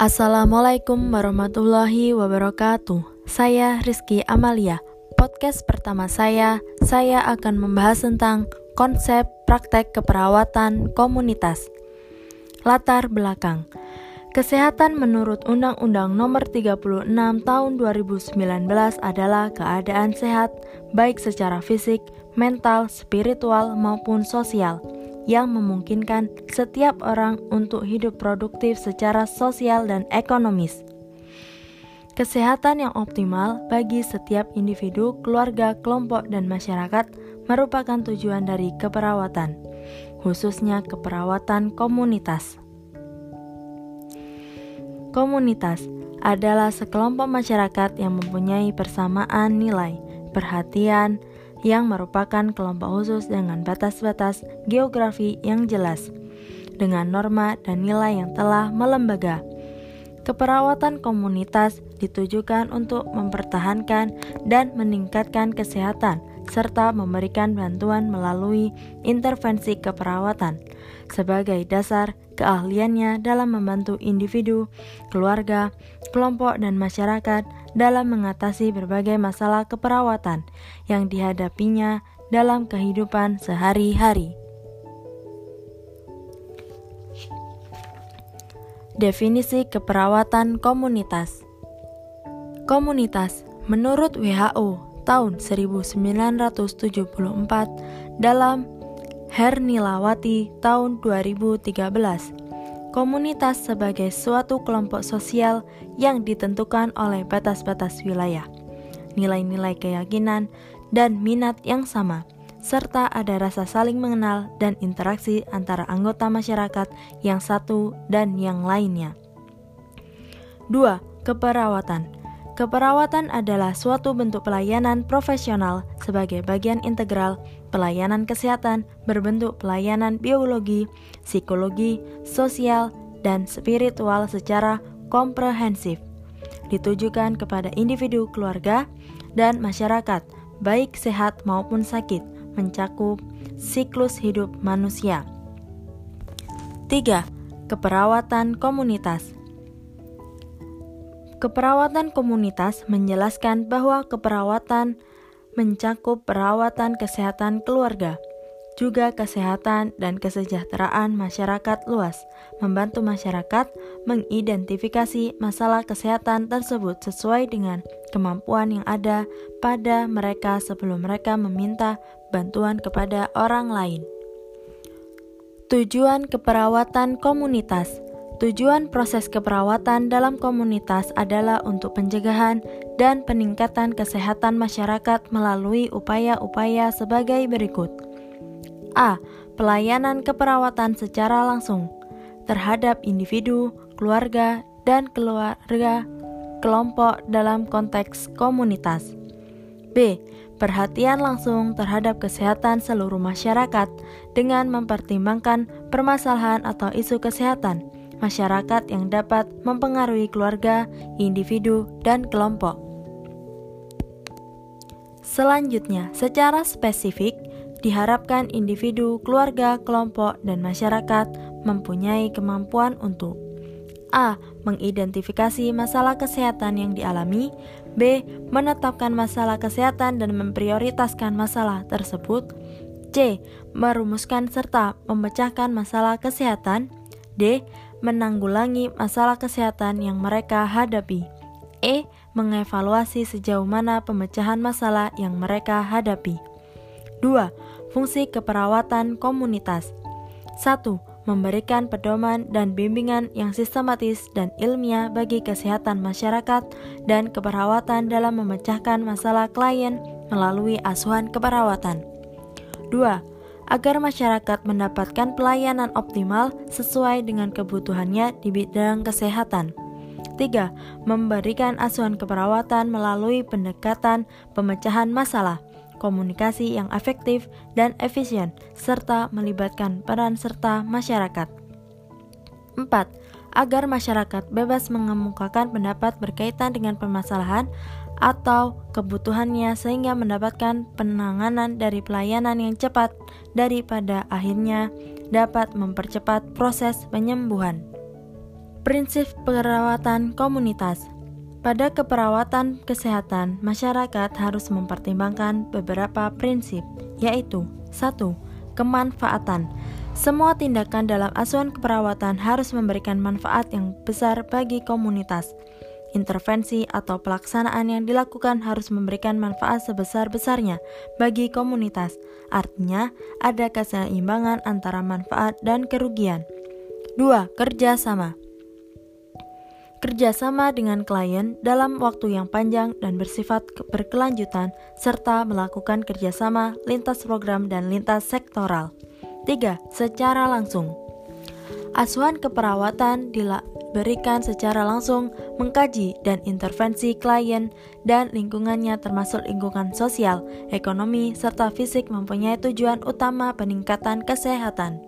Assalamualaikum warahmatullahi wabarakatuh. Saya Rizky Amalia. Podcast pertama saya, saya akan membahas tentang konsep praktek keperawatan komunitas. Latar belakang. Kesehatan menurut Undang-Undang Nomor 36 Tahun 2019 adalah keadaan sehat baik secara fisik, mental, spiritual maupun sosial yang memungkinkan setiap orang untuk hidup produktif secara sosial dan ekonomis. Kesehatan yang optimal bagi setiap individu, keluarga, kelompok, dan masyarakat merupakan tujuan dari keperawatan, khususnya keperawatan komunitas. Komunitas adalah sekelompok masyarakat yang mempunyai persamaan nilai, perhatian, yang merupakan kelompok khusus dengan batas-batas geografi yang jelas, dengan norma dan nilai yang telah melembaga. Keperawatan komunitas ditujukan untuk mempertahankan dan meningkatkan kesehatan serta memberikan bantuan melalui intervensi keperawatan sebagai dasar keahliannya dalam membantu individu, keluarga, kelompok, dan masyarakat dalam mengatasi berbagai masalah keperawatan yang dihadapinya dalam kehidupan sehari-hari. Definisi keperawatan komunitas Komunitas menurut WHO tahun 1974 dalam Hernilawati tahun 2013. Komunitas sebagai suatu kelompok sosial yang ditentukan oleh batas-batas wilayah, nilai-nilai keyakinan, dan minat yang sama, serta ada rasa saling mengenal dan interaksi antara anggota masyarakat yang satu dan yang lainnya. 2. Keperawatan Keperawatan adalah suatu bentuk pelayanan profesional sebagai bagian integral pelayanan kesehatan berbentuk pelayanan biologi, psikologi, sosial, dan spiritual secara komprehensif. Ditujukan kepada individu, keluarga, dan masyarakat, baik sehat maupun sakit, mencakup siklus hidup manusia. 3. Keperawatan komunitas Keperawatan komunitas menjelaskan bahwa keperawatan mencakup perawatan kesehatan keluarga, juga kesehatan dan kesejahteraan masyarakat luas, membantu masyarakat mengidentifikasi masalah kesehatan tersebut sesuai dengan kemampuan yang ada pada mereka sebelum mereka meminta bantuan kepada orang lain. Tujuan keperawatan komunitas Tujuan proses keperawatan dalam komunitas adalah untuk pencegahan dan peningkatan kesehatan masyarakat melalui upaya-upaya sebagai berikut: A. Pelayanan keperawatan secara langsung terhadap individu, keluarga, dan keluarga kelompok dalam konteks komunitas. B. Perhatian langsung terhadap kesehatan seluruh masyarakat dengan mempertimbangkan permasalahan atau isu kesehatan masyarakat yang dapat mempengaruhi keluarga, individu, dan kelompok. Selanjutnya, secara spesifik, diharapkan individu, keluarga, kelompok, dan masyarakat mempunyai kemampuan untuk A. Mengidentifikasi masalah kesehatan yang dialami B. Menetapkan masalah kesehatan dan memprioritaskan masalah tersebut C. Merumuskan serta memecahkan masalah kesehatan D menanggulangi masalah kesehatan yang mereka hadapi. E. Mengevaluasi sejauh mana pemecahan masalah yang mereka hadapi. 2. Fungsi keperawatan komunitas 1. Memberikan pedoman dan bimbingan yang sistematis dan ilmiah bagi kesehatan masyarakat dan keperawatan dalam memecahkan masalah klien melalui asuhan keperawatan. 2 agar masyarakat mendapatkan pelayanan optimal sesuai dengan kebutuhannya di bidang kesehatan. 3. Memberikan asuhan keperawatan melalui pendekatan pemecahan masalah, komunikasi yang efektif dan efisien, serta melibatkan peran serta masyarakat. 4. Agar masyarakat bebas mengemukakan pendapat berkaitan dengan permasalahan atau kebutuhannya sehingga mendapatkan penanganan dari pelayanan yang cepat daripada akhirnya dapat mempercepat proses penyembuhan. Prinsip perawatan komunitas pada keperawatan kesehatan, masyarakat harus mempertimbangkan beberapa prinsip, yaitu 1. Kemanfaatan Semua tindakan dalam asuhan keperawatan harus memberikan manfaat yang besar bagi komunitas. Intervensi atau pelaksanaan yang dilakukan harus memberikan manfaat sebesar-besarnya bagi komunitas. Artinya, ada keseimbangan antara manfaat dan kerugian. 2. Kerjasama kerjasama dengan klien dalam waktu yang panjang dan bersifat berkelanjutan, serta melakukan kerjasama lintas program dan lintas sektoral. 3. Secara langsung Asuhan keperawatan diberikan secara langsung mengkaji dan intervensi klien dan lingkungannya termasuk lingkungan sosial, ekonomi, serta fisik mempunyai tujuan utama peningkatan kesehatan.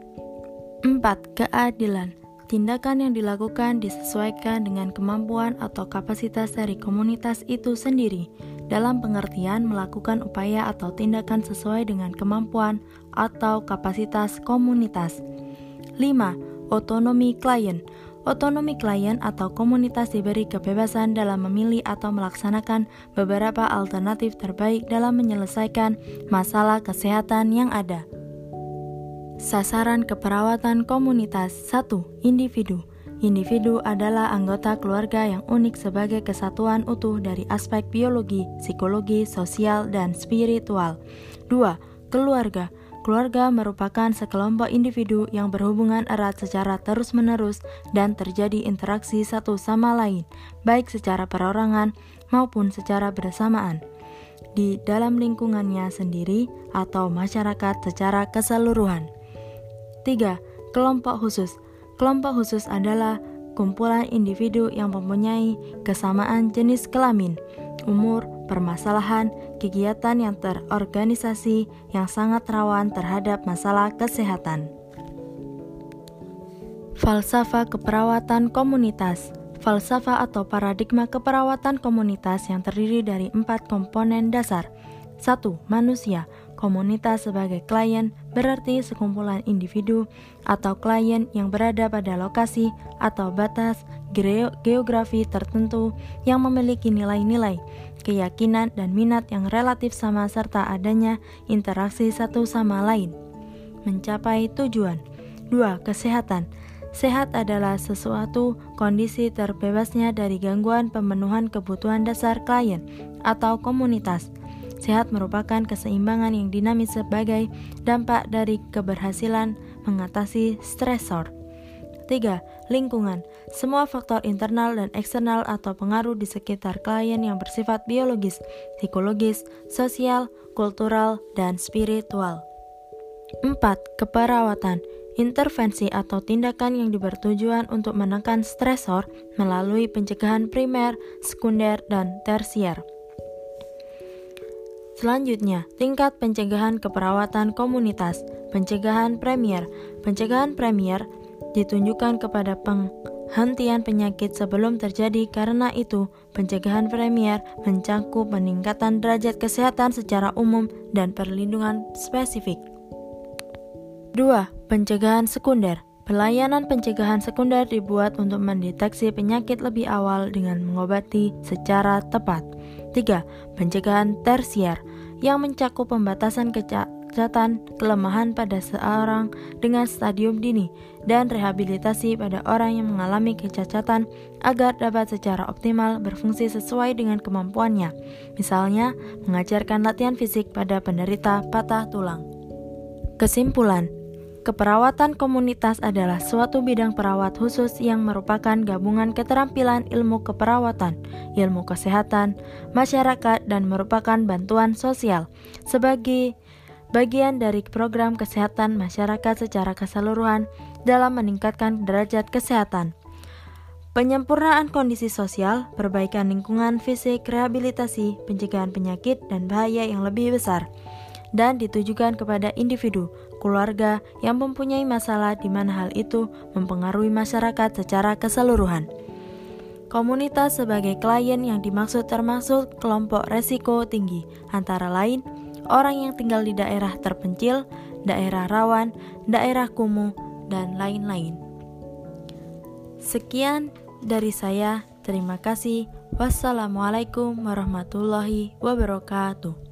4. Keadilan Tindakan yang dilakukan disesuaikan dengan kemampuan atau kapasitas dari komunitas itu sendiri, dalam pengertian melakukan upaya atau tindakan sesuai dengan kemampuan atau kapasitas komunitas. 5. Otonomi klien Otonomi klien atau komunitas diberi kebebasan dalam memilih atau melaksanakan beberapa alternatif terbaik dalam menyelesaikan masalah kesehatan yang ada. Sasaran keperawatan komunitas 1. Individu Individu adalah anggota keluarga yang unik sebagai kesatuan utuh dari aspek biologi, psikologi, sosial, dan spiritual. 2. Keluarga Keluarga merupakan sekelompok individu yang berhubungan erat secara terus-menerus dan terjadi interaksi satu sama lain, baik secara perorangan maupun secara bersamaan, di dalam lingkungannya sendiri atau masyarakat secara keseluruhan. 3. Kelompok khusus Kelompok khusus adalah kumpulan individu yang mempunyai kesamaan jenis kelamin, umur, permasalahan, kegiatan yang terorganisasi yang sangat rawan terhadap masalah kesehatan. Falsafah keperawatan komunitas Falsafah atau paradigma keperawatan komunitas yang terdiri dari empat komponen dasar. 1. Manusia Komunitas sebagai klien berarti sekumpulan individu atau klien yang berada pada lokasi atau batas geografi tertentu yang memiliki nilai-nilai, keyakinan, dan minat yang relatif sama serta adanya interaksi satu sama lain. Mencapai tujuan 2. Kesehatan Sehat adalah sesuatu kondisi terbebasnya dari gangguan pemenuhan kebutuhan dasar klien atau komunitas Sehat merupakan keseimbangan yang dinamis sebagai dampak dari keberhasilan mengatasi stresor. 3. Lingkungan. Semua faktor internal dan eksternal atau pengaruh di sekitar klien yang bersifat biologis, psikologis, sosial, kultural, dan spiritual. 4. Keperawatan. Intervensi atau tindakan yang bertujuan untuk menekan stresor melalui pencegahan primer, sekunder, dan tersier. Selanjutnya, tingkat pencegahan keperawatan komunitas, pencegahan premier. Pencegahan premier ditunjukkan kepada penghentian penyakit sebelum terjadi karena itu pencegahan premier mencakup peningkatan derajat kesehatan secara umum dan perlindungan spesifik. 2. Pencegahan sekunder Pelayanan pencegahan sekunder dibuat untuk mendeteksi penyakit lebih awal dengan mengobati secara tepat. 3. Pencegahan tersier yang mencakup pembatasan kecacatan kelemahan pada seorang dengan stadium dini dan rehabilitasi pada orang yang mengalami kecacatan agar dapat secara optimal berfungsi sesuai dengan kemampuannya. Misalnya, mengajarkan latihan fisik pada penderita patah tulang. Kesimpulan, Keperawatan komunitas adalah suatu bidang perawat khusus yang merupakan gabungan keterampilan ilmu keperawatan, ilmu kesehatan, masyarakat, dan merupakan bantuan sosial sebagai bagian dari program kesehatan masyarakat secara keseluruhan dalam meningkatkan derajat kesehatan. Penyempurnaan kondisi sosial, perbaikan lingkungan fisik, rehabilitasi, pencegahan penyakit, dan bahaya yang lebih besar dan ditujukan kepada individu, keluarga yang mempunyai masalah di mana hal itu mempengaruhi masyarakat secara keseluruhan. Komunitas sebagai klien yang dimaksud termasuk kelompok resiko tinggi, antara lain orang yang tinggal di daerah terpencil, daerah rawan, daerah kumuh, dan lain-lain. Sekian dari saya. Terima kasih. Wassalamualaikum warahmatullahi wabarakatuh.